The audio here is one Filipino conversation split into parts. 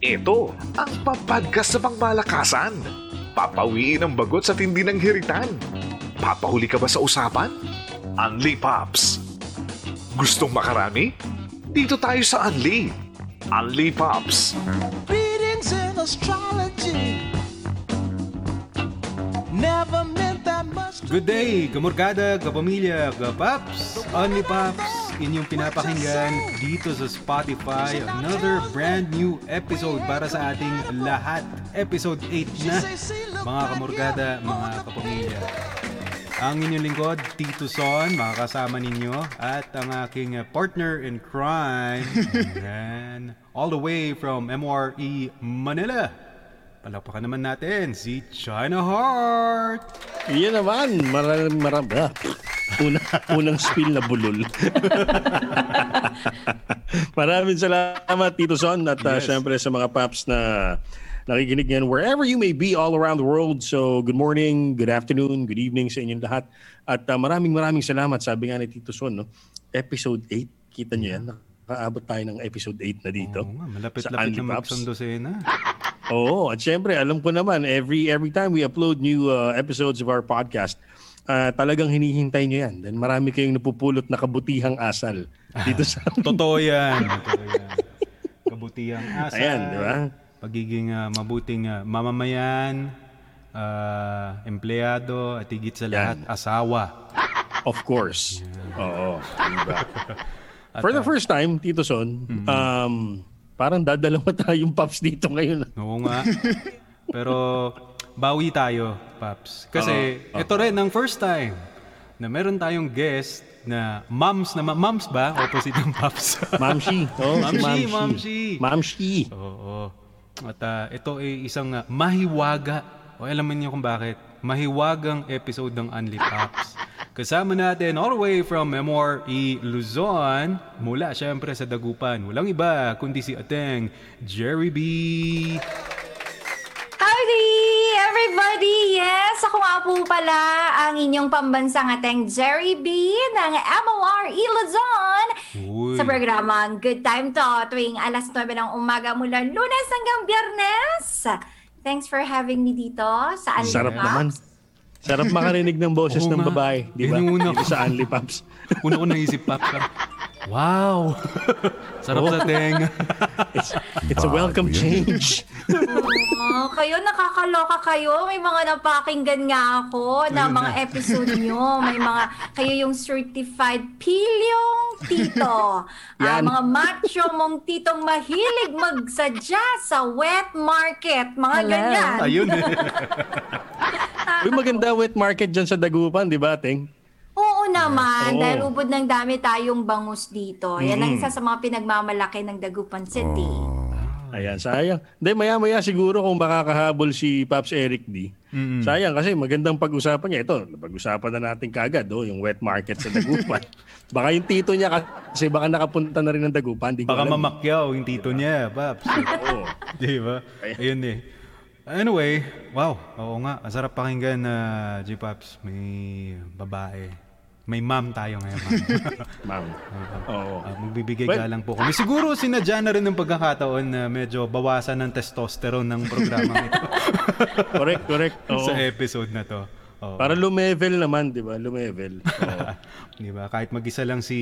Ito ang papadgas sa pangmalakasan. Papawiin ang bagot sa tindi ng hiritan. Papahuli ka ba sa usapan? Unli Pops. Gustong makarami? Dito tayo sa Unli. Unli Pops. Readings in astrology never meant that much. Good day, kamorkada, kapamilya, kapaps, only paps, inyong pinapakinggan dito sa Spotify. Another brand new episode para sa ating lahat. Episode 8 na, mga kamorkada, mga kapamilya. Ang inyong lingkod, Tito Son, makakasama ninyo, at ang aking partner in crime, and all the way from MRE Manila. Palakpakan naman natin si China Heart. Yan naman, maraming maraming. Ah, una, unang spill na bulol. maraming salamat Tito Son at uh, Yes. syempre sa mga paps na nakikinig ngayon wherever you may be all around the world. So good morning, good afternoon, good evening sa inyong lahat. At uh, maraming maraming salamat. Sabi nga ni Tito Son, no? episode 8, kita niyo yan, nakaabot tayo ng episode 8 na dito. Oo malapit-lapit na magsundosena. Oo, at syempre, alam ko naman, every every time we upload new uh, episodes of our podcast, uh, talagang hinihintay nyo yan. Dan marami kayong napupulot na kabutihang asal dito sa... Totoo yan. Totoo yan. Kabutihang asa. Ayan, di ba? Pagiging ah, mabuting ah, mamamayan, ah, empleyado, at higit sa lahat, asawa. Of course. Oo. Diba? For the first time, Tito Son, um, parang dadalawa tayong pops dito ngayon. Oo nga. Pero bawi tayo, Paps. Kasi ito rin ang first time na meron tayong guest na moms na moms ba? Opposite ng Paps. Mamshi. Oh, Mamshi, Mamshi. Mamshi. Oo. At ah, ito ay isang ah, mahiwaga. O alam niyo kung bakit. Mahiwagang episode ng Unli Pops. Kasama natin all the way from MRE Luzon, mula syempre sa Dagupan. Walang iba kundi si Ateng Jerry B. Howdy, everybody! Yes, ako nga po pala ang inyong pambansang ateng Jerry B ng MORE Luzon Uy. sa programang Good Time To tuwing alas 9 ng umaga mula lunes hanggang biyernes. Thanks for having me dito sa Unli Sarap Pops. naman. Sarap makarinig ng boses Oo ng nga. babae. Di ba? Yun yung una Dito ko. sa Unli Pops. Una ko naisip, Pops. Wow! Sarap sa tenga. It's, it's a welcome change. Oh, kayo nakakaloka kayo. May mga napakinggan nga ako na Ayun mga na. episode nyo. May mga, kayo yung certified pilyong tito. Ah, Yan. mga macho mong titong mahilig magsadya sa wet market. Mga ganyan. Ayun eh. Uy, maganda wet market dyan sa Dagupan, di ba, Ting? Oo naman. Oo. Dahil ubod ng dami tayong bangus dito. Yan ang isa sa mga pinagmamalaki ng Dagupan City. Ayan, sayang. Hindi, maya-maya siguro kung makakahabol si Pops Eric D. Sayang kasi magandang pag-usapan niya. Ito, pag-usapan na natin kagad, oh, yung wet market sa Dagupan. baka yung tito niya kasi baka nakapunta na rin ng Dagupan. Di ko Baka alam. mamakyaw yung tito niya, Paps. Oo. Di ba? Ayun eh. Anyway, wow. Oo nga. Ang sarap pakinggan na G-Pops. May babae. May ma'am tayo ngayon, ma'am. Ma'am. Oo. Ah, magbibigay Well- galang po kami. Siguro sinadya na rin ng pagkakataon na medyo bawasan ng testosterone ng programa ito correct, correct. Oo. sa episode na to. Oo. Para lumevel naman, di ba? Lumevel. Oo. Di ba? Kahit mag-isa lang si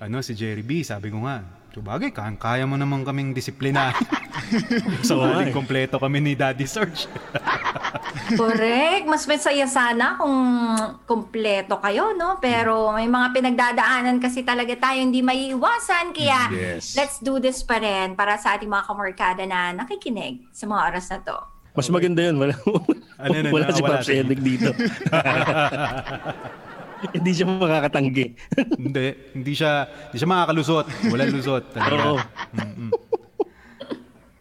ano si Jerry B, sabi ko nga, Sabagay, kaya, kaya mo naman kaming disiplina. so, nga eh. kompleto kami ni Daddy Search. Correct. Mas masaya sana kung kumpleto kayo, no? Pero may mga pinagdadaanan kasi talaga tayo hindi maiiwasan. Kaya Yes. let's do this pa rin para sa ating mga kamorkada na nakikinig sa mga oras na to. Mas maganda yun. Wala, Ano, ano, wala si Pops Eric dito. Hindi siya makakatanggi. hindi, hindi siya, hindi siya makakalusot. Wala lusot. Oo. Mm-mm.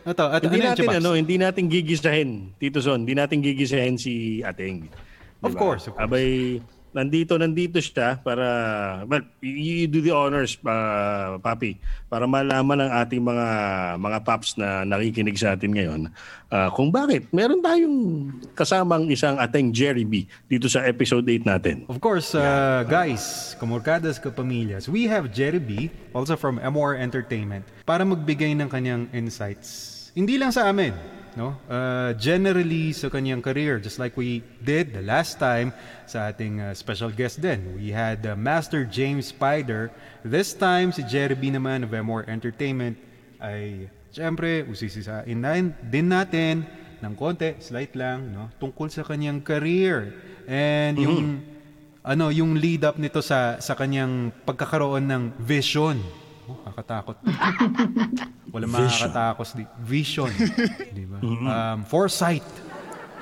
Ito, at hindi ano natin ano, hindi natin gigisahin, Tito Son, hindi natin gigisahin si Ateng. Of course, of course. Abay, nandito, nandito siya para, well, you, you do the honors, pa, Papi, para malaman ng ating mga mga paps na nakikinig sa atin ngayon ah, kung bakit meron tayong kasamang isang Ateng Jerry B dito sa episode 8 natin. Of course, uh, guys, kamorkadas, kapamilyas, we have Jerry B, also from MOR Entertainment, para magbigay ng kanyang insights hindi lang sa amin, no? Uh, generally sa kanyang career, just like we did the last time sa ating uh, special guest din. We had uh, Master James Spider. This time, si Jerry B naman of More Entertainment ay Siyempre, usisisain na din natin ng konti, slight lang, no? Tungkol sa kanyang career. And yung ano, yung lead up nito sa sa kanyang pagkakaroon ng vision. Oh, nakakatakot. Wala makakatakos di. Vision. di ba? Um, foresight.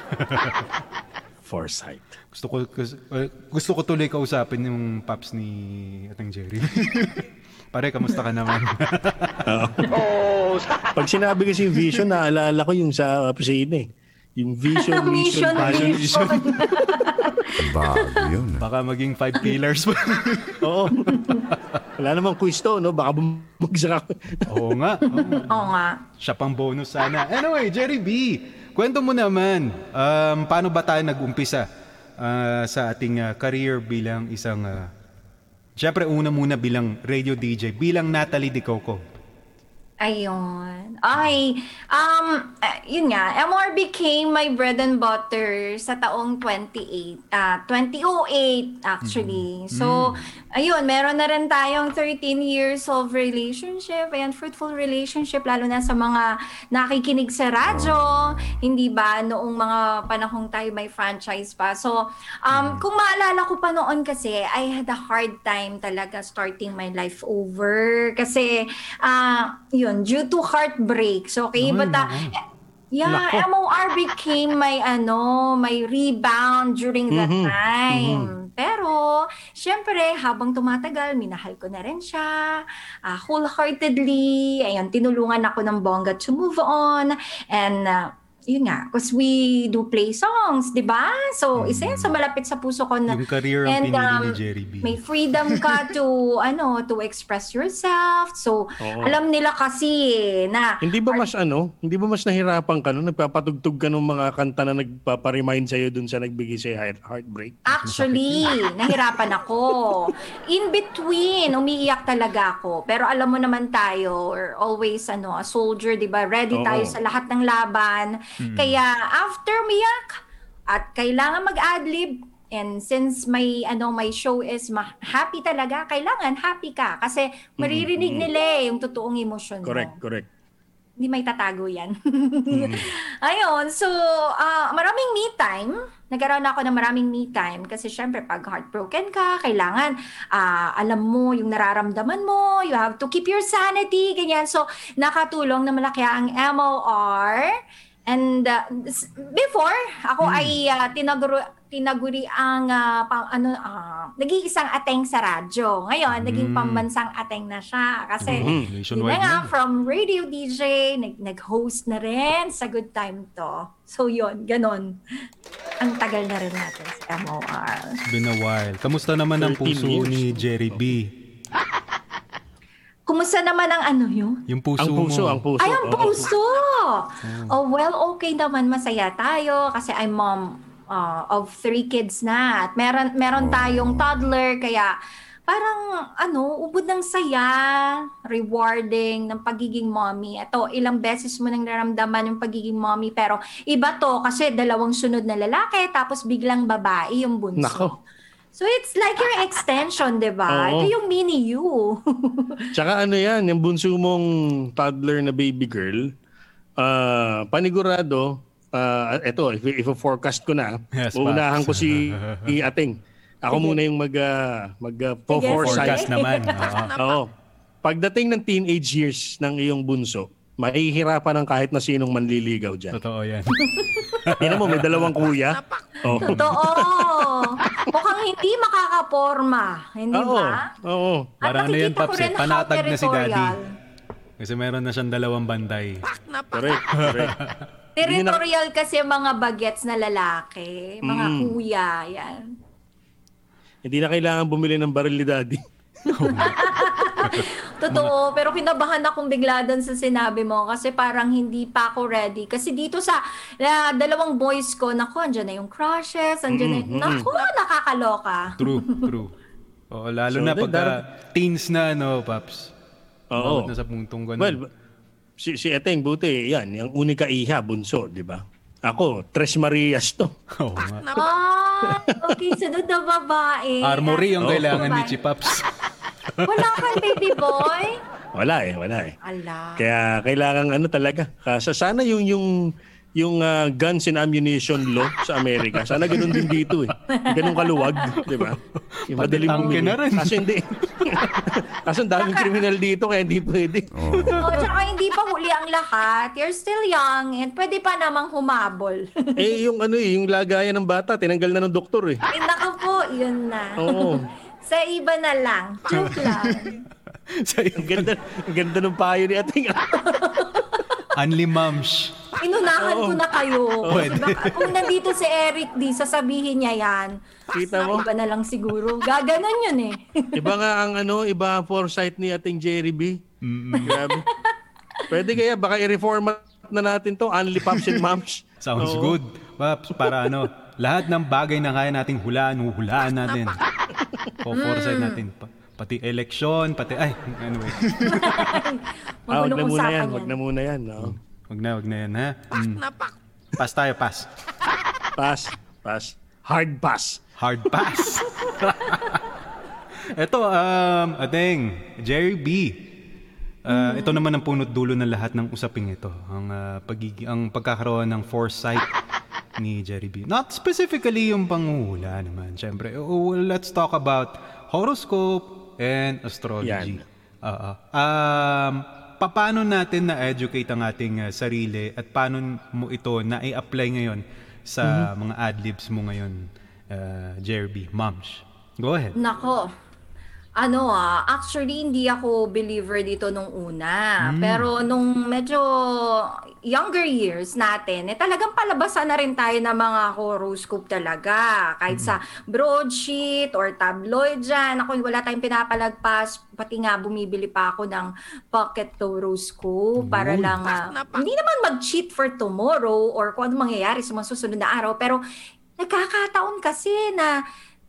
Foresight. Gusto ko gusto, uh, gusto ko tuloy kausapin yung paps ni Atang Jerry. Pare, kamusta ka naman? Pag sinabi kasi yung vision, naalala ko yung sa opisina eh. Yung vision, mission, passion. vision. Bago yun. Baka maging five pillars. Oo. Wala namang quiz to, no? Baka bumagsak ako. Oo nga. Oo. Oo nga. Siya pang bonus sana. Anyway, Jerry B, kwento mo naman, um, paano ba tayo nag-umpisa ah, sa ating ah, career bilang isang, uh, syempre una muna bilang radio DJ, bilang Natalie Di Coco. Ayun. Ay, um, eh, yun nga, MR became my bread and butter sa taong 28, ah 2008 actually. So, ayun, meron na rin tayong 13 years of relationship, ayan, fruitful relationship, lalo na sa mga nakikinig sa radyo, hindi ba, noong mga panahong tayo may franchise pa. So, um, kung maalala ko pa noon kasi, I had a hard time talaga starting my life over. Kasi, ah, yun, due to heartbreaks, okay? But, ah, yeah, MOR became my, ano, my rebound during that time. Pero, syempre, habang tumatagal, minahal ko na rin siya. ah, wholeheartedly. Ayun, tinulungan ako ng bongga to move on. And, ah, yun nga, because we do play songs, di ba? So, isa yan sa malapit sa puso ko na Yung career ang And, pinili ni um, Jerry B. may freedom ka to ano to express yourself so Oo. alam nila kasi eh, na Hindi ba mas ano? Hindi ba mas nahirapan ka nung nagpapatugtog ka ng mga kanta na nagpaparemind sa'yo dun sa nagbigay sa'yo heart- heartbreak? actually nahirapan ako in between umiiyak talaga ako pero alam mo naman tayo we're always ano a soldier 'di ba ready Oo. tayo sa lahat ng laban kaya after umiyak at kailangan mag-adlib And since may ano may show is ma- happy talaga, kailangan happy ka kasi maririnig nila eh yung totoong emosyon mo. Correct, correct. Hindi may tatago yan. Ayun, so ah, maraming me time. Nagkaroon ako ng maraming me time kasi syempre pag heartbroken ka, kailangan ah, alam mo yung nararamdaman mo, you have to keep your sanity, ganyan. So nakatulong na malaki ang MOR. And uh, before, ako ay uh, tinaguro, tinaguri ang ah, pang, ano, ah, nag-iisang ateng sa radyo. Ngayon, naging pambansang ateng na siya. Kasi, Mhm. yun na nga, na. from radio DJ, nag, nag-host na rin sa Good Time to. So yun, ganon. Ang tagal na rin natin sa MOR. Been a while. Kamusta naman ang 13 puso years. ni Jerry B? Kumusta naman ang ano yun? Yung puso, Ang puso, mo. ang puso. Ay, ang puso! Oh, well, okay naman. Masaya tayo kasi I'm mom uh, of three kids na. At meron, meron tayong toddler, kaya parang ano, ubod ng saya, rewarding ng pagiging mommy. Ito, ilang beses mo nang naramdaman yung pagiging mommy, pero iba to kasi dalawang sunod na lalaki, tapos biglang babae yung bunso. Nako. So it's like your extension, di ba? Ito yung mini you. Tsaka ano yan, yung bunso mong toddler na baby girl, ah panigurado, ah eto, if, if forecast ko na, Yes, uunahan ko si si Ating. Ako muna yung mag, ah, mag po- Sige, Forecast naman. Oo. Oo. Pagdating ng teenage years ng iyong bunso, mahihirapan ng kahit na sinong manliligaw dyan. Totoo yan. Tingnan mo, may dalawang kuya. Oh. Totoo. Mukhang hindi makakaporma. Hindi Oo. ba? Oo. At Para ano yan, Paps, eh, panatag na si Daddy. territorial. Kasi meron na siyang dalawang bantay. Correct, correct. Territorial kasi mga bagets na lalaki, mga Mm. kuya, yan. Hindi na kailangan bumili ng baril ni daddy. Totoo, pero kinabahan akong bigla doon sa sinabi mo kasi parang hindi pa ako ready. Kasi dito sa na, dalawang boys ko, naku, andyan na yung crushes, andyan na yung, naku, nakakaloka. True, true. Oo, lalo So, na then, pagka teens na, no, Paps? Oo. Umabot na sa puntong ganun. Well, Si, si Eteng, buti, yan, yung unika iha, bunso, di ba? Ako, Tres Marias to. Oo nga. Ah, okay, sunod na babae. Armory yung Ah, kailangan ni. Chipaps. Wala kang baby boy? Wala eh, wala eh. Ala. Kaya kailangan ano talaga. Kasi sana yung yung yung ah, guns and ammunition law sa Amerika. Sana ganun din dito eh. Ganun kaluwag, di ba? Yung madaling bumili. na rin. Kaso hindi. Kaso ang daming kriminal dito kaya hindi pwede. Oo. Oh, tsaka hindi pa huli ang lahat. You're still young and pwede pa namang humabol. Eh yung ano eh, yung lagayan ng bata, tinanggal na ng doktor eh. Ay, naku po, yun na. Oo. Sa iba na lang. Joke lang. Sa Ang ganda, ang ganda ng payo ni Ating. Unli Moms. Inunahan ko na kayo. Pwede. Baka- Kung nandito si Eric D, sasabihin niya yan. Kita mo? Iba na lang siguro. Gaganon yun eh. Iba nga ang ano, iba ang foresight ni Ating Jerry B. Grabe. Pwede kaya baka i-reformat na natin to, Only Pops and Moms. Sounds Oo. good. Paps, para ano, lahat ng bagay na kaya nating hulaan, huhulaan natin. O foresight natin. Pa- pati eleksyon, pati, ay, anyway. Ah, wag na muna yan, wag na muna yan. No? Wag na, wag na yan, ha? Mm. Pass tayo, pass. Pass, pass. Hard pass. Hard pass. ito, um, ating, Jerry B. Uh, Ito naman ang punot dulo ng lahat ng usaping ito. Ang, uh, pagigi- ang pagkakaroon ng foresight ni Jerry B. Not specifically yung panghuhula naman. Siyempre, oh, well, let's talk about horoscope and astrology. Yan. Oo. Um, paano natin na-educate ang ating uh, sarili at paano mo ito na-i-apply ngayon sa mga adlibs mo ngayon, uh, Jerry B. Moms? Go ahead. Nako. Ano ah, actually hindi ako believer dito nung una. Hmm. Pero nung medyo younger years natin, eh talagang palabasan na rin tayo ng mga horoscope talaga. Kahit sa Hmm. broadsheet or tabloid dyan. Ako, wala tayong pinapalagpas. Pati nga bumibili pa ako ng pocket horoscope para lang, ah, hindi naman mag-cheat for tomorrow or kung ano mangyayari sa mga susunod na araw. Pero nagkakataon kasi na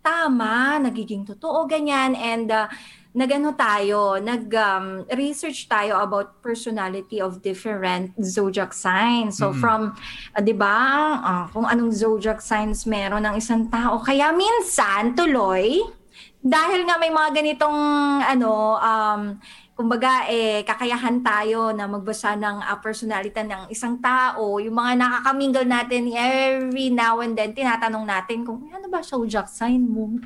tama, nagiging totoo, ganyan. And uh, nagano tayo, nag-research tayo about personality of different zodiac signs. So from, uh, di ba, ah, kung anong zodiac signs meron ng isang tao. Kaya minsan, tuloy, dahil nga may mga ganitong ano um kumbaga eh kakayahan tayo na magbasa ng uh, personality ng isang tao yung mga nakakamingle natin every now and then tinatanong natin kung ano ba zodiac sign mo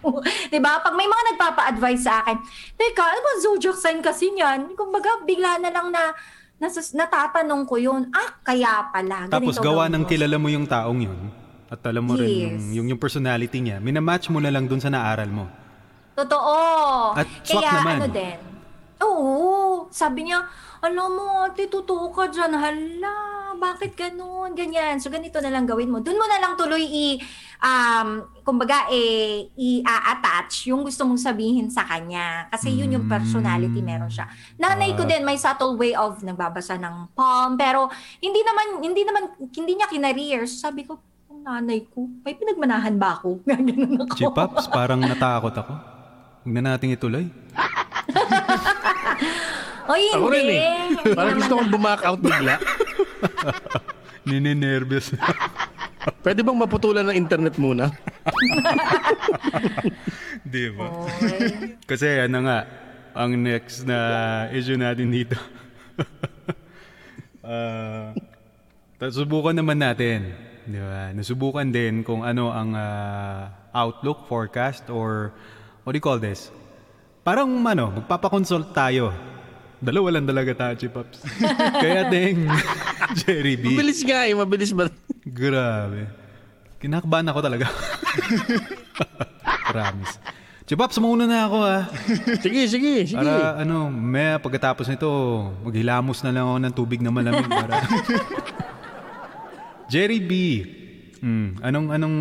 'di ba pag may mga nagpapa-advise sa akin teka ano ba zodiac sign kasi niyan kumbaga bigla na lang na nasas, natatanong ko yun ah kaya pala Tapos gawa ng kilala mo yung taong yun. At alam mo rin yung, Yes. yung, yung personality niya. Minamatch mo na lang dun sa naaral mo. Totoo. At swak Kaya naman. ano din. Sabi niya, alam mo, ate, totoo ka dyan. Hala, bakit ganun? Ganyan. So, ganito na lang gawin mo. Doon mo na lang tuloy i, um, kumbaga, eh, i-attach yung gusto mong sabihin sa kanya. Kasi yun yung personality meron siya. Nanay ko din, may subtle way of nagbabasa ng palm. Pero, hindi naman, hindi naman, hindi niya kinareer. So, sabi ko, "Ang nanay ko, may pinagmanahan ba ako? Ganun ako. Chipaps, parang natakot ako. Huwag na nating ituloy. Oy, hindi. Ako rin eh. Parang gusto kong bumak out bigla. Nininervyos na. Pwede bang maputulan ng internet muna? Di ba? Oy. Kasi ano nga, ang next na issue natin dito. Ah, tapos subukan naman natin. Di ba? Nasubukan din kung ano ang ah, outlook, forecast, or what do you call this? Parang ano, magpapakonsult tayo. Dalawa lang talaga tayo, Chipaps. Kaya ting, Jerry B. Mabilis nga eh, mabilis ba? Grabe. Kinakabahan ako talaga. Promise. Chipaps, mauna na ako ah. Sige, sige, sige. Para ano, may pagkatapos nito, maghilamos na lang ako ng tubig na malamig para. Jerry B. Hmm, anong anong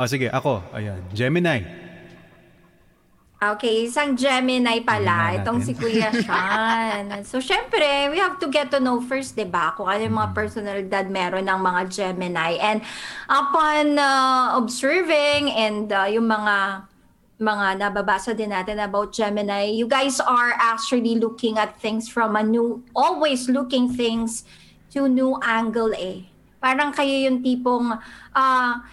Oh, sige, ako. Ayan. Gemini. Okay, isang Gemini pala. Gemini Itong si Kuya Sean. so, syempre, we have to get to know first, di ba? Kung ano yung mga personalidad meron ng mga Gemini. And upon uh, observing and uh, yung mga mga nababasa din natin about Gemini, you guys are actually looking at things from a new, always looking things to new angle eh. Parang kayo yung tipong, ah,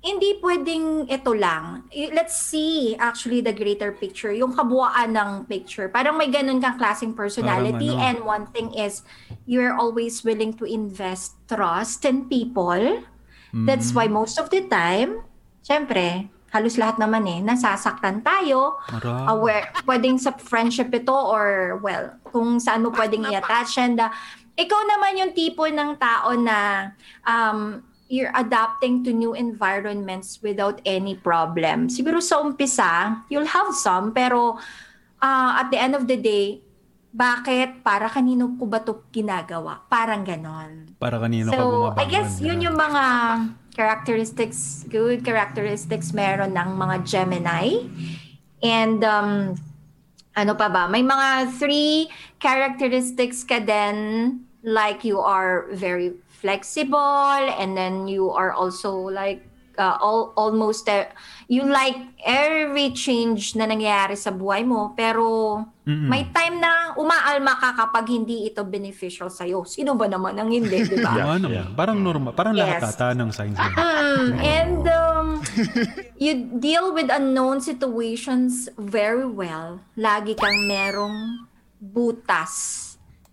hindi pwedeng ito lang. Let's see actually the greater picture, yung kabuuan ng picture. Parang may ganun kang klaseng personality Parang ano. and one thing is you're always willing to invest trust in people. That's why most of the time, syempre, halos lahat naman eh, nasasaktan tayo. Marami. Aware, pwedeng sa friendship ito or well, kung saan mo pwedeng i-attach. And uh, ikaw naman yung tipo ng tao na um, you're adapting to new environments without any problem. Siguro sa umpisa, you'll have some, pero uh, at the end of the day, bakit? Para kanino ko ba ito ginagawa? Parang ganon. Para kanino ka So, bumabangon. I guess yun yung mga characteristics, good characteristics meron ng mga Gemini. And um, ano pa ba? May mga three characteristics ka din like you are very flexible and then you are also like uh, all, almost uh, you like every change na nangyayari sa buhay mo pero may time na umaalma ka kapag hindi ito beneficial sa'yo. Sino ba naman ang hindi, di ba? Oo naman. Parang normal. Parang Yes. lahat ata ng signs. Mm, and um, you deal with unknown situations very well. Lagi kang merong butas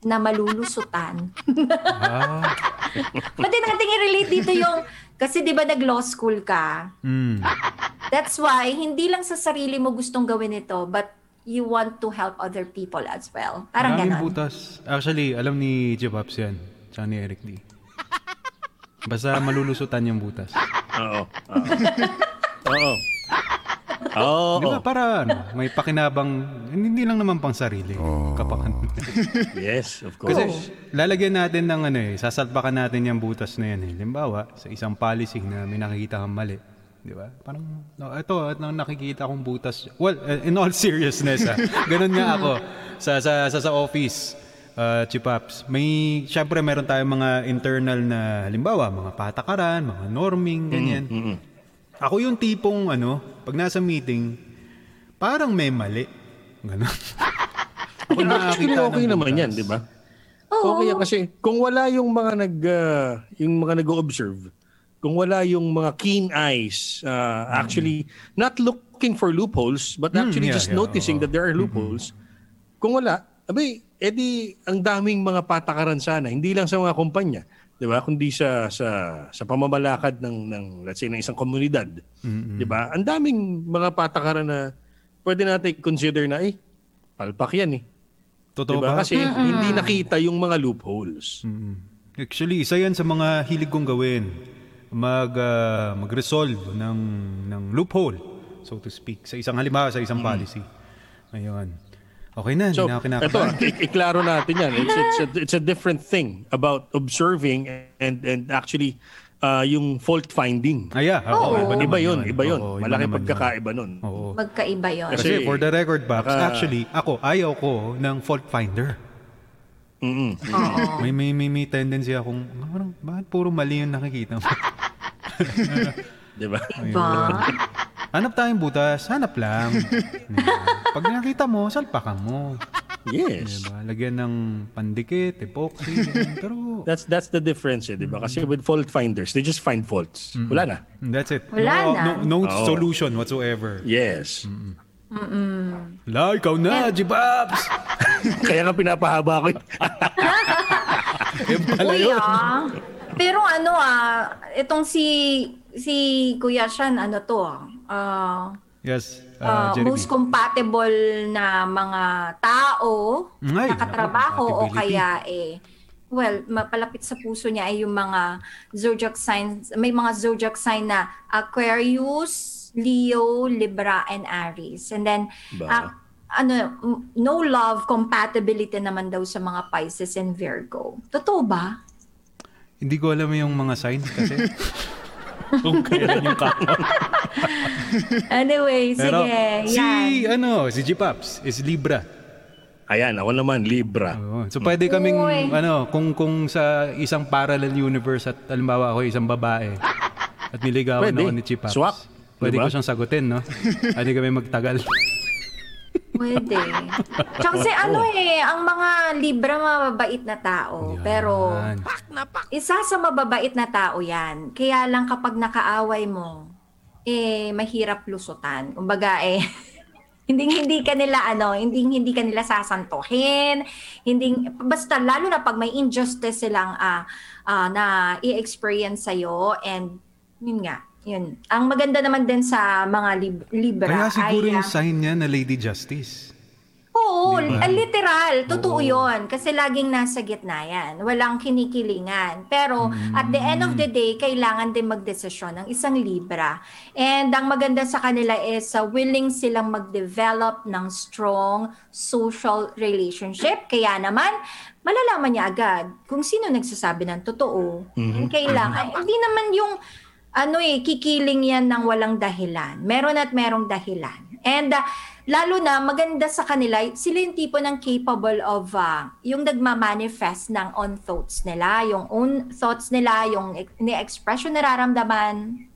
na malulusutan. ah, Pwede natin i-relate dito yung, kasi di ba nag-law school ka? mm. That's why, hindi lang sa sarili mo gustong gawin ito, but you want to help other people as well. Parang Maraming ganon. butas. Actually, alam ni Jepops yan. Tsaka ni Eric D. Basta malulusutan yung butas. Oo. Oo. Oo. Oo. Di ba para ano, may pakinabang, hindi lang naman pang sarili. Kapag Yes, of course. Kasi lalagyan natin ng ano eh, sasalpakan natin yung butas na yan eh. Limbawa, sa isang policy na may nakikita kang mali. Di ba? Parang, no, ito, at nang nakikita kong butas. Well, uh, in all seriousness, ha, ganun nga ako sa, sa, sa, sa office. Uh, Chipaps, may, syempre meron tayong mga internal na, halimbawa, mga patakaran, mga norming, ganyan. Ako yung tipong, ano, pag nasa meeting, parang may mali. Ganun. Ako Actually, nakakita okay ng naman butas. yan, di ba? Okay yan kasi kung wala yung mga nag uh, yung mga nag-observe, kung wala yung mga keen eyes, uh, actually not looking for loopholes but actually Mm. yeah, just yeah, noticing oo. that there are loopholes. Kung wala, abay, edi ang daming mga patakaran sana, hindi lang sa mga kumpanya, 'di ba? Kundi sa sa sa pamamalakad ng ng let's say ng isang komunidad. 'Di ba? Ang daming mga patakaran na pwede natin consider na eh palpak yan eh. Totoo Diba? ba? Kasi hindi nakita yung mga loopholes. Mm. Actually, isa yan sa mga hilig kong gawin. Mag, ah, mag-resolve ng, ng loophole, so to speak. Sa isang halimbawa, sa isang policy. Ayun. Okay na, So, hindi na ako kinakabahan. ito, iklaro natin yan. It's, it's, a, it's a different thing about observing and and actually uh, yung fault finding. Ah, yeah. Oo. naman Iba yun, iba yun. Oo, iba Malaki naman pagkakaiba nun. yun. Oo. Magkaiba yun. Kasi, Kasi- for the record, Babs, baka- actually, ako, ayaw ko ng fault finder. Mm-mm. May, may, may, may tendency akong, parang, bakit puro mali yung nakikita mo? Di ba? Diba? Hanap tayong butas, hanap lang. Pag nakita mo, salpakan mo. Yes. Diba? Lagyan ng pandikit, epoxy, pero That's that's the difference eh, di ba? Kasi with fault finders, they just find faults. Wala na. that's it. Wala no, na. no, no Oo. solution whatsoever. Yes. La, ikaw na, Jibabs! Kaya nga pinapahaba ko. eh. Yan pala Uy, yun. ah. Pero ano ah, itong si si Kuya Shan, ano to ah, ah, Yes, uh, Jeremy. most compatible na mga tao, Ay, nakatrabaho naku, o kaya eh, well, mapalapit sa puso niya ay yung mga zodiac signs, may mga zodiac sign na Aquarius, Leo, Libra, and Aries. And then, Ba? ah, ano, no love compatibility naman daw sa mga Pisces and Virgo. Totoo ba? Hindi ko alam yung mga signs kasi. Kung kailan yung kakao. Anyway, Pero sige, si, yan. ano, si Jibabs is Libra. Ayan, ako naman, Libra. Oo. So pwede kaming, Uy. ano, kung, kung sa isang parallel universe at halimbawa ako isang babae at niligawan Pwede. ako ni Chipabs. Swak. Pwede Diba? ko siyang sagutin, no? Pwede kami magtagal. Pwede. Tsaka kasi ano eh, ang mga Libra mababait na tao. Pero Yan. isa sa mababait na tao yan. Kaya lang kapag nakaaway mo, eh, mahirap lusutan. Kumbaga eh, hindi hindi ka nila ano, hindi hindi ka nila sasantuhin, hindi basta lalo na pag may injustice silang ah ah, na i-experience sa and yun nga, yun. Ang maganda naman din sa mga lib- libra Kaya siguro ay, yung ah, sign niya na Lady Justice. Oo, Di ba? ah, literal. Totoo yun. Kasi laging nasa gitna yan. Walang kinikilingan. Pero at the end of the day, kailangan din magdesisyon ng isang Libra. And ang maganda sa kanila is uh, willing silang mag-develop ng strong social relationship. Kaya naman, malalaman niya agad kung sino nagsasabi ng totoo. And kailangan, hindi naman yung ano eh, kikiling yan ng walang dahilan. Meron at merong dahilan. And uh, lalo na maganda sa kanila, sila yung tipo ng capable of uh, yung nagmamanifest ng own thoughts nila, yung own thoughts nila, yung ex- ni-express yung nararamdaman.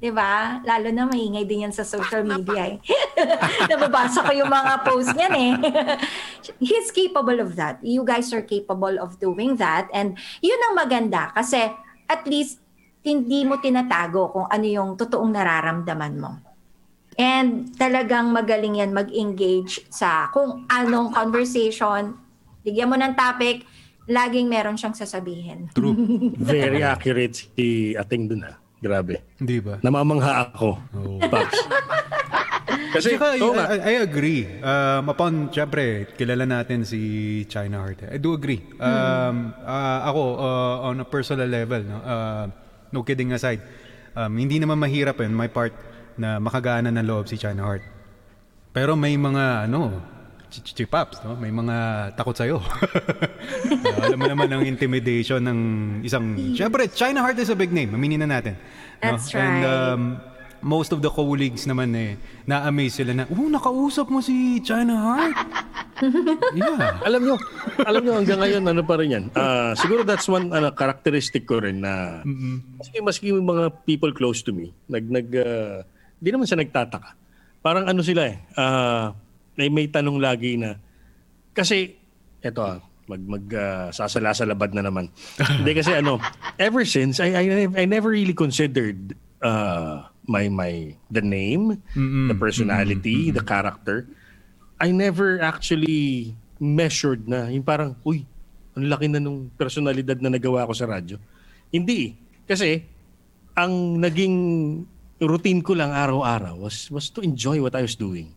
'Di ba? Lalo na maingay din yan sa social media. Eh. Nababasa ko yung mga posts niyan eh. He's capable of that. You guys are capable of doing that. And yun ang maganda kasi at least hindi mo tinatago kung ano yung totoong nararamdaman mo. And talagang magaling yan mag-engage sa kung anong conversation. Bigyan mo ng topic, laging meron siyang sasabihin. True. Very accurate si Ating dun ah. Grabe. Di ba? Namamangha ako. Paps. Kasi, Tsaka, I. I, I agree. Um, upon, syempre, kilala natin si China Heart. I do agree. Um, ah, ako, uh, on a personal level, no, uh, no kidding aside, um, hindi naman mahirap yun, my part, na makagana ng loob si China Heart. Pero may mga, ano, ch- ch- paps, no? may mga takot sa'yo. Uh, alam mo naman ang intimidation ng isang... Syempre, China Heart is a big name. Aminin na natin. no? That's And right. um, most of the colleagues naman eh, na-amaze sila na, oh, nakausap mo si China Heart. yeah. alam nyo, alam nyo hanggang ngayon ano pa rin yan. Ah, siguro that's one ano, characteristic ko rin na maski, maski yung mga people close to me, nag nag ah, di naman siya nagtataka. Parang ano sila eh, ah, may may tanong lagi na kasi eto ah, mag mag ah, sasala sa labad na naman. Hindi kasi ano, ever since I I, I never really considered uh, my my the name, the personality, the character. I never actually measured na yung parang, uy, ang laki na nung personalidad na nagawa ko sa radyo. Hindi. eh. Kasi, ang naging routine ko lang araw-araw was was to enjoy what I was doing.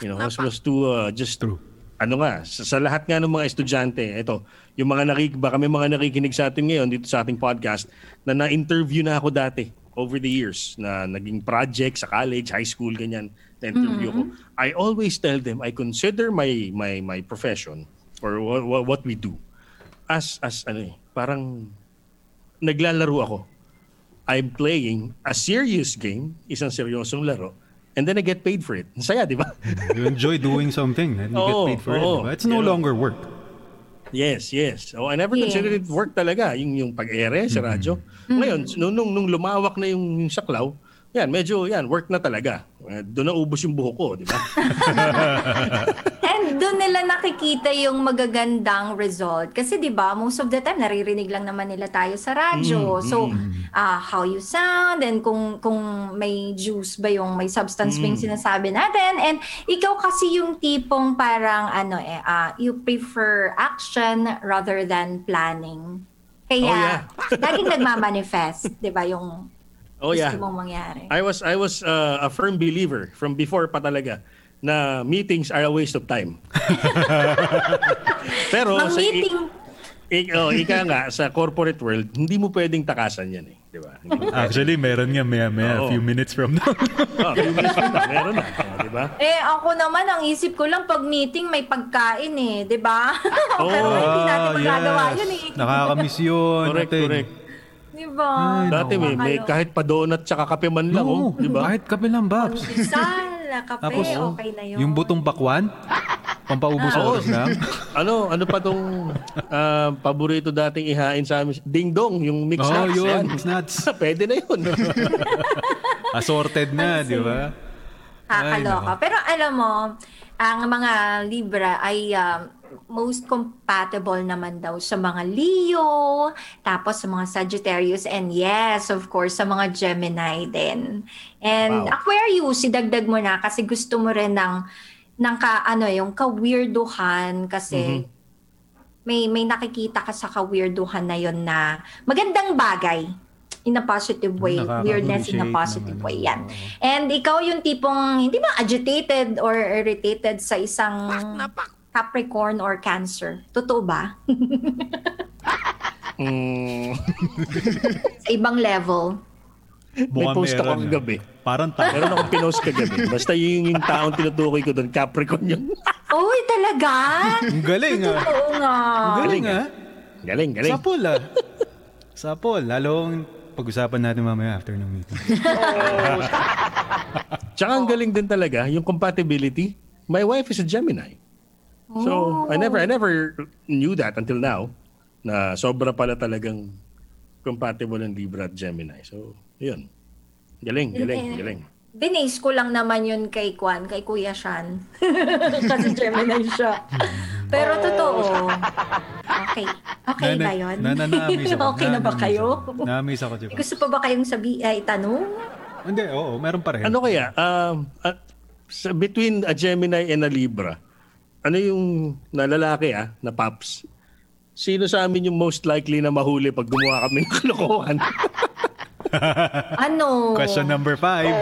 You know, was, was to uh, just True. ano nga, sa, sa lahat nga ng mga estudyante, ito, yung mga nakik, baka may mga nakikinig sa atin ngayon dito sa ating podcast na na-interview na ako dati over the years na naging project sa college, high school, ganyan, na-interview ko. I always tell them, I consider my my my profession or what, what, what we do as as ano eh, parang naglalaro ako. I'm playing a serious game, isang seryosong laro, and then I get paid for it. Ang saya, di ba? You enjoy doing something and you Oo, get paid for it. oo. diba? It's no Pero- longer work. Yes, yes. Oh, I never Yes. considered it work talaga, yung yung pag-ere sa radyo. Ngayon, nung, nung nung lumawak na yung, yung saklaw, yan, medyo yan, work na talaga. Eh, Doon na ubos yung buhok ko, di ba? And doon nila nakikita yung magagandang result. Kasi 'di ba, most of the time naririnig lang naman nila tayo sa radyo. so, ah how you sound and kung kung may juice ba yung may substance ba yung sinasabi natin and ikaw kasi yung tipong parang ano eh ah, you prefer action rather than planning. Kaya laging nagmamanifest, 'di ba, yung Oh yeah. gusto mong mangyari. I was I was uh, a firm believer from before pa talaga na meetings are a waste of time. Pero Ang sa i- meeting i- oh, ika nga sa corporate world, hindi mo pwedeng takasan 'yan eh, di ba? Actually, meron nga maya maya, Oo. a few minutes from now. Oh, few minutes na, meron na, oh, di ba? Eh, ako naman, ang isip ko lang pag meeting may pagkain eh, di ba? Oo. Pero hindi natin Ah, magagawa yes. yun eh. Nakakamiss yun. Correct, natin. correct. Di ba? Dati may, may kahit pa donut tsaka kape man lang, Oo, oh, di ba? kahit kape lang, Babs. Pandesal, kape, Tapos, okay na yun. Yung butong bakwan, pampaubos Oo. oras lang. ano, ano pa tong ah, paborito dating ihain sa amin? Ding dong, yung mix Oo, nuts. yun, mixed nuts. Pwede na yun. Assorted na, di ba? Ay, Kakaloka. Pero alam mo, ang mga Libra ay um, most compatible naman daw sa mga Leo, tapos sa mga Sagittarius, and yes, of course, sa mga Gemini din. And Wow. Aquarius, idagdag mo na kasi gusto mo rin ng, ng ka, ano, yung ka-weirduhan kasi may, may nakikita ka sa ka-weirduhan na yon na magandang bagay in a positive way. Weirdness in a positive naman, way. Yan. And ikaw yung tipong hindi ba agitated or irritated sa isang Capricorn or Cancer. Totoo ba? Mm, sa ibang level. may Mukhang post ako ah. kagabi. Parang tayo. Meron akong pinost kagabi. Basta yung, yung taong tinutukoy ko doon, Capricorn yun. Uy, talaga? Ang galing ah. Totoo nga. Ang galing ah. Galing, galing. Sapol ah. Sapol. Lalong pag-usapan natin mamaya after ng meeting. Tsaka ang galing din talaga, yung compatibility. My wife is a Gemini. So, I never I never knew that until now na sobra pala talagang compatible ang Libra at Gemini. So, yun. Galing, galing, galing. Binase ko lang naman yun kay Kwan, kay Kuya Shan. Kasi Gemini siya. Pero totoo. Okay. Okay ba yun? Na, na, na-amaze ako. okay na ba Na-amaze kayo? Na-amaze ako, diba? Gusto pa ba kayong sabi, ay, tanong? Hindi, oo. Meron pa rin. Ano kaya? Um, sa, between a Gemini and a Libra, ano yung na lalaki ah, na paps? Sino sa amin yung most likely na mahuli pag gumawa kami ng kalokohan? Ano? Question number five.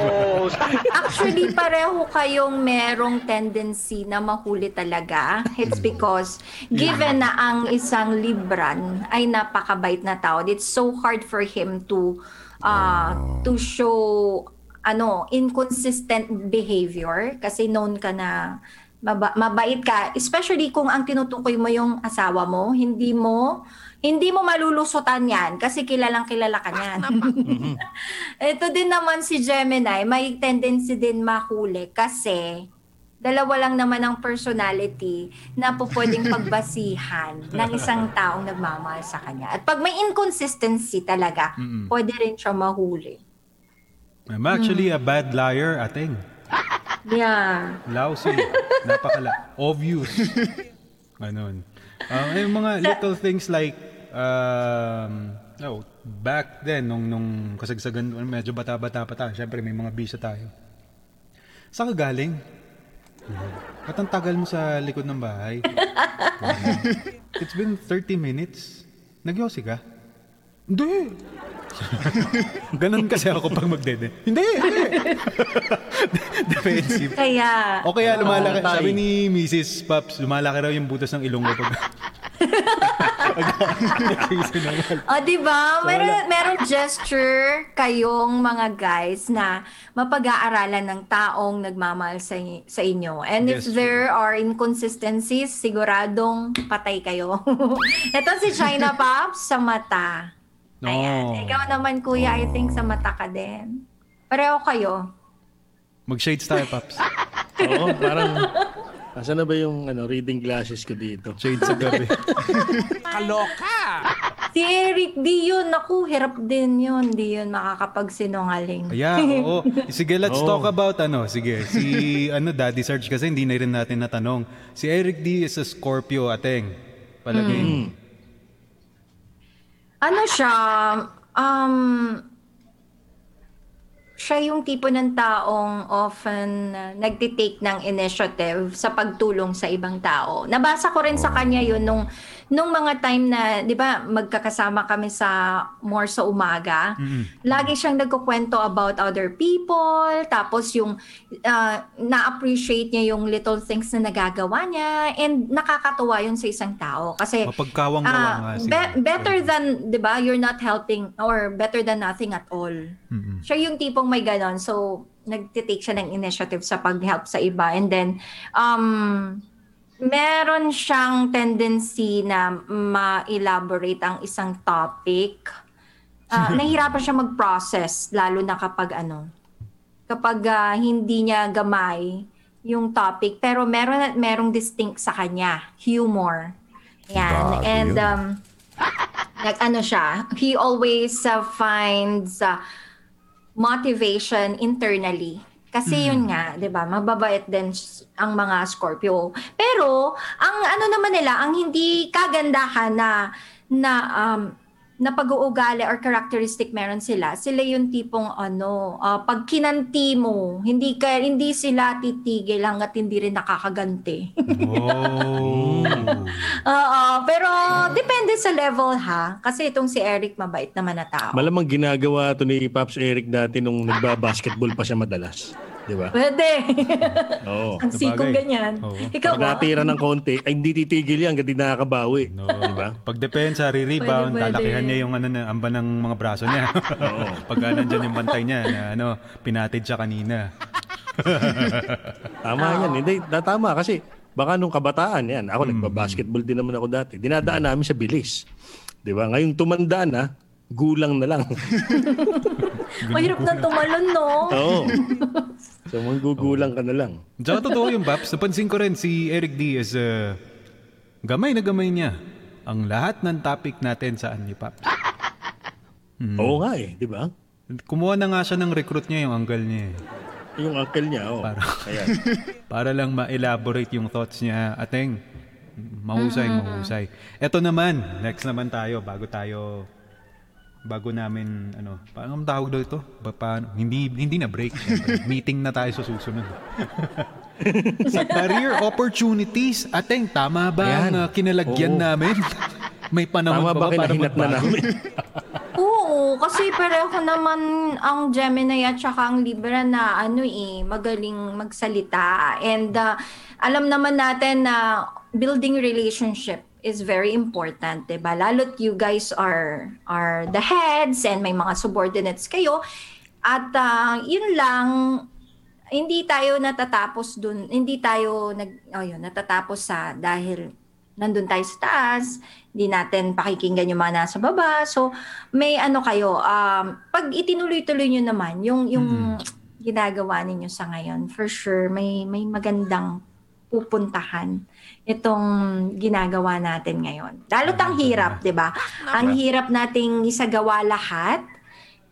Actually, pareho kayong merong tendency na mahuli talaga. It's because given na ang isang Libran ay napakabait na tao, it's so hard for him to uh, to show ano inconsistent behavior kasi known ka na maba- mabait ka especially kung ang tinutukoy mo yung asawa mo hindi mo hindi mo malulusutan yan kasi kilalang kilala ka niyan. Ito din naman si Gemini, may tendency din mahuli kasi dalawa lang naman ang personality na po pwedeng pagbasihan ng isang taong nagmamahal sa kanya. At pag may inconsistency talaga, pwede rin siya mahuli. I'm actually a bad liar, ating. Yeah. Lousy. Napakala. Obvious. Ganon. Um, yung mga little things like, um, oh, back then, nung, nung kasagsagan, medyo bata-bata pa tayo, syempre may mga bisa tayo. Saan ka galing? Ba't ang tagal mo sa likod ng bahay? It's been 30 minutes. Nagyosi ka? Hindi. Ganon kasi ako pag magdede. Hindi, hindi. Defensive. Kaya, O kaya lumalaki, tay. sabi ni Mrs. Pops, lumalaki raw yung butas ng ilong ko pag... O, di ba? Meron, meron gesture kayong mga guys na mapag-aaralan ng taong nagmamahal sa, sa inyo. And if Gesture. there are inconsistencies, siguradong patay kayo. Ito si China Pops sa mata. No. Ayan. Ikaw naman, kuya, I think sa mata ka din. Pareho kayo. Mag-shades tayo, Pops. Oo, parang... Asa na ba yung ano, reading glasses ko dito? Shades sa gabi. Si Eric, di yun. Naku, hirap din yun. Di yun makakapagsinungaling. Yeah, oo. Sige, let's Oo. talk about ano. Sige, si ano, Daddy Sarge kasi hindi na rin natin natanong. Si Eric D is a Scorpio, ateng. Palagay mo. Ano siya, um, siya yung tipo ng taong often uh, nagtitake ng initiative sa pagtulong sa ibang tao. Nabasa ko rin sa kanya yun nung, nung mga time na, di ba, magkakasama kami sa more sa umaga. Lagi siyang nagkukwento about other people, tapos yung uh, na-appreciate niya yung little things na nagagawa niya, and nakakatuwa yun sa isang tao. Kasi Mapagkawang-gawa Ah, nga be- better than, 'di ba? You're not helping or better than nothing at all. Mm-mm. Siya yung tipong may ganon. So, nagtitake siya ng initiative sa pag-help sa iba. And then, um, meron siyang tendency na ma-elaborate ang isang topic. Ah, nahihirapan siya mag-process, lalo na kapag ano, kapag ah, hindi niya gamay yung topic, pero meron at merong distinct sa kanya, humor. Yan. Bago And yun. um, nag ano siya, he always uh, finds uh, motivation internally. Kasi yun nga, 'di ba? Mababait din ang mga Scorpio. Pero ang ano naman nila, ang hindi kagandahan na na um na pag-uugali or characteristic meron sila. Sila yung tipong ano, ah, pag kinanti mo, hindi ka hindi sila titigil hangga't hindi rin nakakaganti. Oh. Oo, pero depende sa level ha. Kasi itong si Eric mabait naman na tao. Malamang ginagawa to ni Pops Eric dati nung nagba-basketball pa siya madalas. Di ba? Pwede. Oo. Ang sikong ganyan. Oo. Ikaw Pag ba? natira ng konti, ay hindi titigil yan, hindi nakakabawi. No. Di ba? Pag depensa, re-rebound, Pwede, pwede. lalakihan niya yung ano amba ng mga braso niya. Pagka nandyan yung bantay niya na ano, pinatid siya kanina. Tama yan. Hindi, tama kasi baka nung kabataan yan, ako nagba-basketball din naman ako dati. Dinadaan namin sa bilis. Di ba? Ngayong tumanda na, gulang na lang. Mahirap na tumalon, no? Oo. So manggugulang ka na lang. Tsaka totoo yung Paps, napansin ko rin si Eric Diaz, uh, gamay na gamay niya ang lahat ng topic natin sa Anli Paps. Oo nga eh, di ba? Kumuha na nga siya ng recruit niya, yung uncle niya. eh. Yung uncle niya, oh. Para- Para lang ma-elaborate yung thoughts niya. Ateng, mahusay, mahusay. Eto naman, next naman tayo, bago tayo, bago namin, ano, paano ang tawag daw ito? Ba, paano? Hindi, hindi na break. Meeting na tayo sa susunod. sa career opportunities, Ateng, tama ba Ayan. ang uh, kinalagyan Oo. namin? May panahon tama pa ba ba para na namin? Oo, kasi pareho naman ang Gemini at saka ang Libra na ano eh, magaling magsalita. And uh, alam naman natin na building relationship is very important, 'di ba? Lalo't you guys are are the heads and may mga subordinates kayo. At uh, yun lang hindi tayo natatapos dun, hindi tayo nag oh yun, natatapos sa dahil nandun tayo sa taas, hindi natin pakikinggan yung mga nasa baba. So, may ano kayo, um, pag itinuloy-tuloy nyo naman, yung, yung ginagawa ninyo sa ngayon, for sure, may, may magandang pupuntahan itong ginagawa natin ngayon. Lalo't ang hirap, di ba? Ang hirap nating isagawa lahat,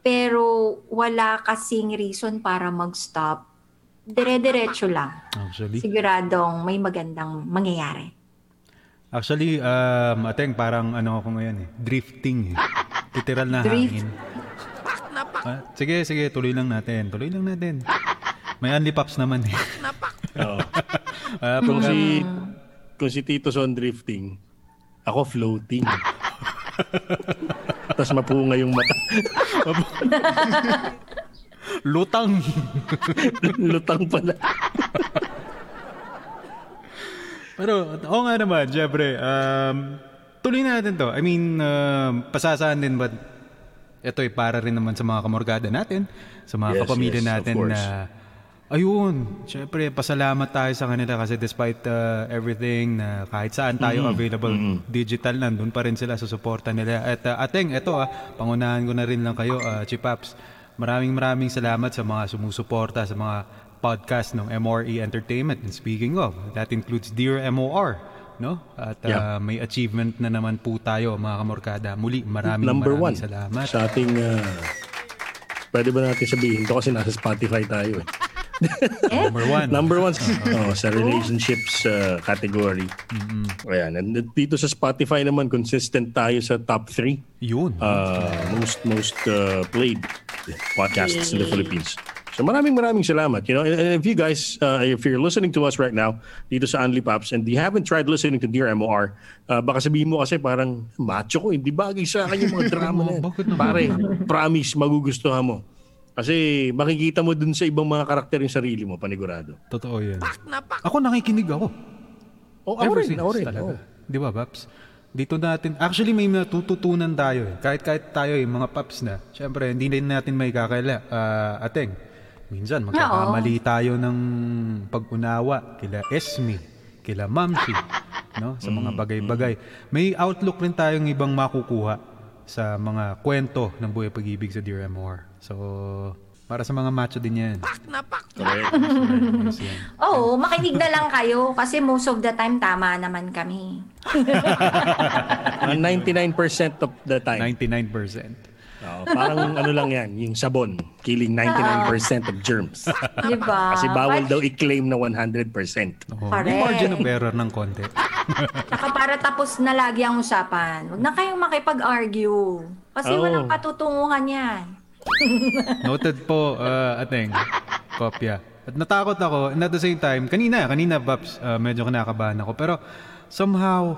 pero wala kasing reason para mag-stop. Dire-diretso lang. Actually, Siguradong may magandang mangyayari. actually, um, Ateng, parang ano ako ngayon eh, drifting eh. Literal na Drift. hangin. Ah, sige, sige, tuloy lang natin. Tuloy lang natin. May only pops naman eh. Oo. Ah, Kung si, kung si Tito Son drifting, ako floating. Tapos mapunga yung mata. lutang. Lutang pala. Pero, oo nga naman, syempre, um, tuloy na natin to. I mean, um, pasasaan din ba, ito ay para rin naman sa mga kamorgada natin, sa mga Yes, kapamilya yes, natin na, ayun, syempre, pasalamat tayo sa kanila kasi despite uh, everything na kahit saan tayo Mm-hmm. available digital, nandun pa rin sila sa suporta nila. At uh, ateng, ito ah, pangunahan ko na rin lang kayo, uh, Chipaps. Maraming maraming salamat sa mga sumusuporta sa mga podcast ng MRE Entertainment. And speaking of, that includes Dear MOR. No? At uh, Yeah. may achievement na naman po tayo mga kamorkada. Muli, maraming Number maraming one. salamat. Sa ating... uh, pwede ba natin sabihin to kasi nasa Spotify tayo eh. Number one. Number one oh, sa relationships uh, category. Ayan. And dito sa Spotify naman, consistent tayo sa top 3 Yun. uh, most most uh, played podcasts in the Philippines. So maraming maraming salamat. You know, and if you guys, uh, if you're listening to us right now dito sa Only Pops and you haven't tried listening to Dear MOR, uh, baka sabihin mo kasi parang macho ko, hindi bagay sa akin yung mga drama na yan. Pare, promise, magugustuhan mo. Kasi makikita mo dun sa ibang mga karakter yung sarili mo, panigurado. Totoo yan. Ako nakikinig ako. Oh, ako Ever rin, ako rin. talaga. Oh. Di ba, Paps? Dito natin, actually may natututunan tayo eh. Kahit kahit tayo yung mga Paps na, syempre hindi din natin may kakala. Ah, ateng, minsan magkakamali tayo ng pag-unawa kila Esme, kila Mamsi, no? sa mga bagay-bagay. May outlook rin tayong ibang makukuha sa mga kwento ng buhay pag-ibig sa Dear MOR. So, para sa mga macho din yan. Correct. Yes, yan. Oo, makinig na lang kayo kasi most of the time tama naman kami. Uh, 99% of the time. 99%. Oo, parang ano lang yan, yung sabon, killing 99% of germs. Di ba? Kasi bawal But- daw i-claim na 100%. Oh, Correct. may margin of error ng konti. Saka para tapos na lagi ang usapan. Huwag na kayong makipag-argue. Kasi Oo. walang patutunguhan yan. Noted po, uh, Ateng. Kopya. At natakot ako, and at the same time, kanina, kanina, Babs, uh, medyo kinakabahan ako. Pero somehow,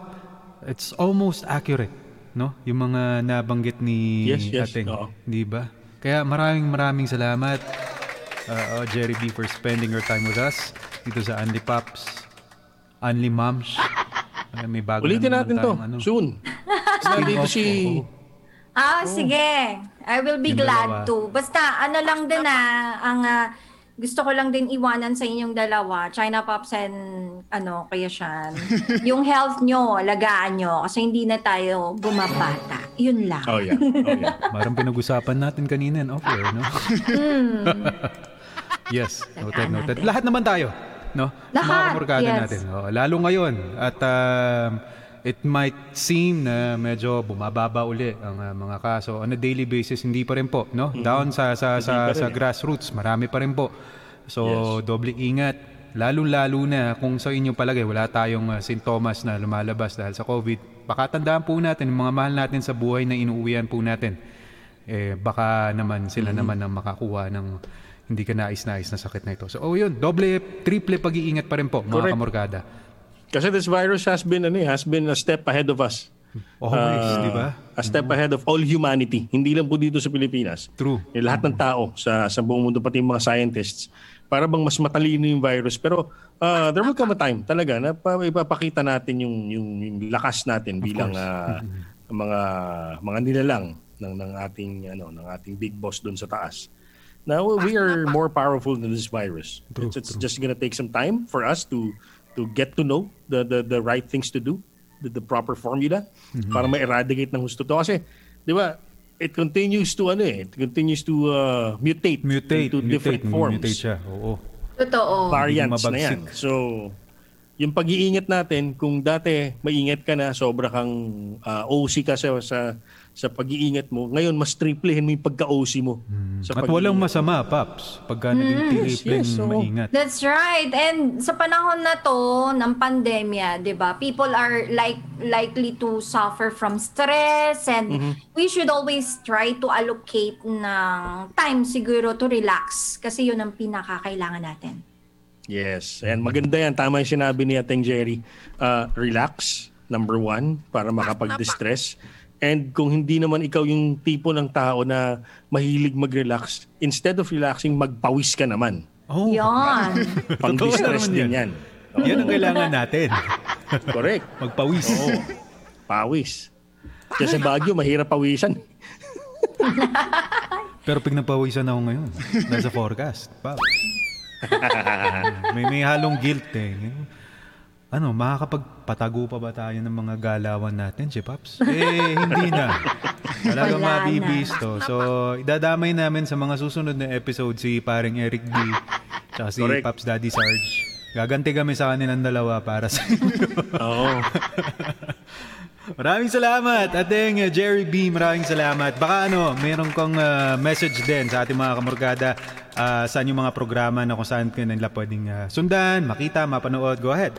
it's almost accurate, no? Yung mga nabanggit ni Yes, yes, Ateng. oo. Di ba? Kaya maraming maraming salamat, uh, oh, Jerry B, for spending your time with us dito sa Unli Pops, Unli Moms. Ay, may bago Ulitin na natin to, ano. soon. Spin-off, si... oo. Ah, sige. I will be Yung glad dalawa. to. Basta, ano lang din ah, ang ah, gusto ko lang din iwanan sa inyong dalawa, China Pops and ano, kaya siyan. yung health nyo, alagaan nyo, kasi hindi na tayo bumabata. Yun lang. Oh yeah, oh yeah. Parang pinag-usapan natin kanina in off-air, no? yes, noted, noted. Lahat naman tayo, no? Mga Lahat, kamorkada yes. natin. Oo, lalo ngayon. At um, it might seem na medyo bumababa uli ang uh, mga kaso. On a daily basis, hindi pa rin po, no? Down sa sa sa, sa grassroots, marami pa rin po. So, doble ingat. Lalo-lalo na kung sa inyo palagay wala tayong uh, sintomas na lumalabas dahil sa COVID. Baka tandaan po natin, yung mga mahal natin sa buhay na inuuwian po natin. Eh, baka naman sila naman ang makakuha ng hindi ka nais-nais na sakit na ito. So, oh yun, doble, triple pag-iingat pa rin po, mga Correct. kamorkada. Kasi this virus has been, ano, eh, has been a step ahead of us. Always, Ah, di ba? A step ahead of all humanity. Hindi lang po dito sa Pilipinas. True. Eh, lahat ng tao sa, sa buong mundo, pati yung mga scientists, para bang mas matalino yung virus. Pero ah, there will come a time talaga na pa, ipapakita natin yung, yung, yung lakas natin bilang ah, mga mga nilalang ng ng ating ano ng ating big boss doon sa taas. Now we are more powerful than this virus. True, it's it's just gonna take some time for us to to get to know the the, the right things to do, the, the proper formula para ma-eradicate ng gusto to kasi 'di ba? It continues to ano eh, it continues to uh, mutate, Mutate, into mutate, different forms mutate siya. Oo. Totoo. variants na yan. So, yung pag-iingat natin, kung dati maingat ka na, sobra kang ah, OC ka sa, sa, sa pag-iingat mo, ngayon mas triplehin mo yung pagka-OC mo. Sa At walang masama, Paps, pagka naging tripleng yes, oo. maingat. That's right. And sa panahon na to ng pandemya, 'di ba? People are like likely to suffer from stress and we should always try to allocate ng time siguro to relax kasi 'yun ang pinakakailangan natin. Yes. And maganda yan. Tama yung sinabi ni Ateng Jerry. Ah, relax, number one, para makapag-distress. And kung hindi naman ikaw yung tipo ng tao na mahilig mag-relax, instead of relaxing, magpawis ka naman. Oh, 'Yon. Pang-distress naman din yan. yan. yan ang kailangan natin. Correct. Magpawis. Oo. Pawis. Kasi sa Baguio, mahirap pawisan. Pero pag napawisan ako ngayon, nasa forecast. Paps. may, may halong guilt eh. Ano, makakapagpatago pa ba tayo ng mga galawan natin, si Paps? Eh, hindi na. Talaga Wala na. mabibisto. So, idadamay namin sa mga susunod na episode si paring Eric D. Tsaka si Correct. Paps Daddy Sarge. Gaganti kami sa kanilang dalawa para sa inyo. Oo. Maraming salamat, ating uh, Jerry B. Maraming salamat. Baka ano, meron kong uh, message din sa ating mga kamorgada uh, sa inyong mga programa na kung saan ka nila pwedeng uh, sundan, makita, mapanood. Go ahead.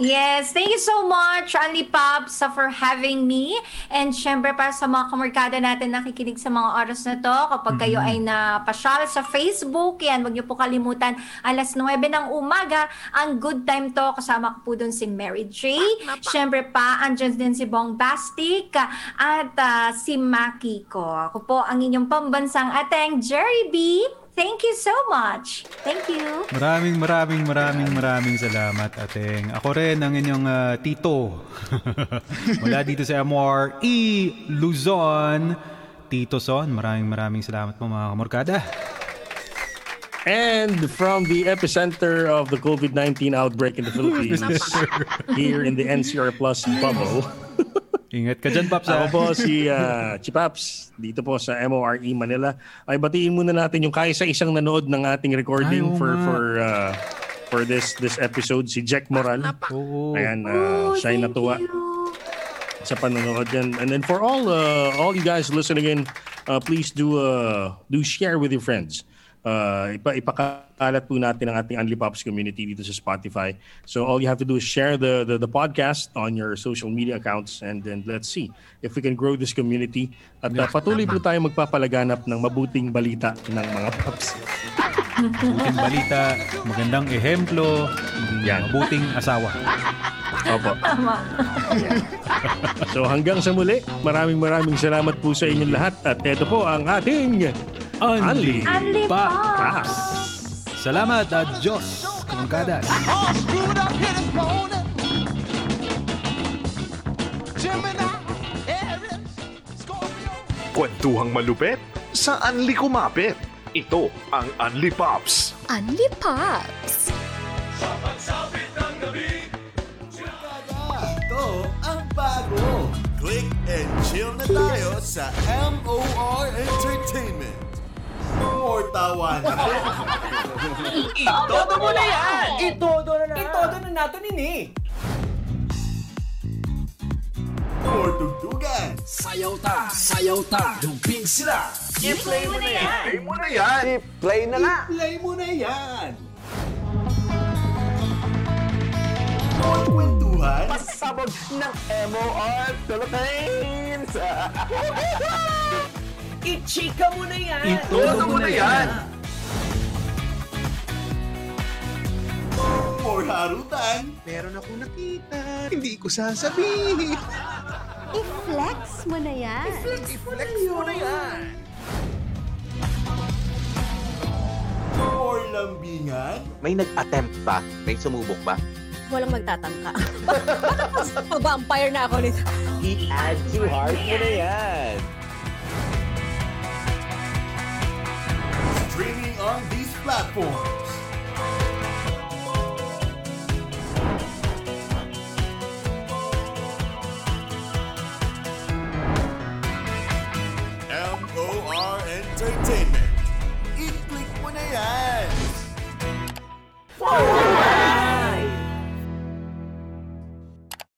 Yes, thank you so much, Ali Pops, for having me. And syempre para sa mga kamarkada natin nakikinig sa mga oras na to, kapag kayo ay napasyal sa Facebook, yan, wag niyo po kalimutan, alas 9 ng umaga, ang good time to, kasama ko po doon si Mary J. Syempre pa, andyan din si Bong Bastic uh, at uh, si Maki ko. Ako po ang inyong pambansang ateng Jerry B. Thank you so much. Thank you. Maraming maraming maraming maraming salamat, ating. Ako rin ang inyong uh, tito. Mula dito sa MRE Luzon. Tito Son, maraming maraming salamat po mga kamorgada. And from the epicenter of the COVID-19 outbreak in the Philippines, here in the NCR Plus bubble, Ingat ka dyan, Paps. ako ah. po si uh, Chipaps, dito po sa MORE Manila. Ay batiin muna natin yung kaya sa isang nanood ng ating recording Ay, for nga. for uh, for this this episode si Jack Moral. Oo. Ayan, Oh, uh, siya ay thank natuwa. you. sa panonood yan. And then for all uh, all you guys listening in, uh, please do uh, do share with your friends. Uh, ipa ipakalat po natin ang ating Unli Pops community dito sa Spotify. So all you have to do is share the, the the podcast on your social media accounts and then let's see if we can grow this community at uh, patuloy po tayo magpapalaganap ng mabuting balita ng mga Pops. Mabuting balita, magandang ehemplo, Yan. mabuting asawa. Opo. so hanggang sa muli, maraming maraming salamat po sa inyong lahat at ito po ang ating Unli Unli Pops. Pops. Salamat at Diyos, kumangkadas. Kwentuhang malupet sa Anli Kumapit. Ito ang Anli Pops. Unli Pops! Ito ang bago. Click and chill na tayo sa MOR Entertainment. More tawanan. Itodo mo na yan! Itodo na na! Itodo na natin ini! More tugtugan. Sayaw ta! Sayaw ta! Dumping sila! I-play mo na yan! Play mo na yan. I-play na nga! Play mo na yan. More kwentuhan. Pasabog ng MOR Philippines! I-chika mo na yan! Itodo mo na yan. More harutan. Meron ako nakita, hindi ko sasabihin. I-flex mo na yan! I-flex mo na yan. More lambingan. May nag-attempt ba? May sumubok ba? Walang magtatangka. Pag-vampire na ako nito. I-add to heart mo na yan! streaming on these platforms. MOR Entertainment. I-click mo na yan! Forward!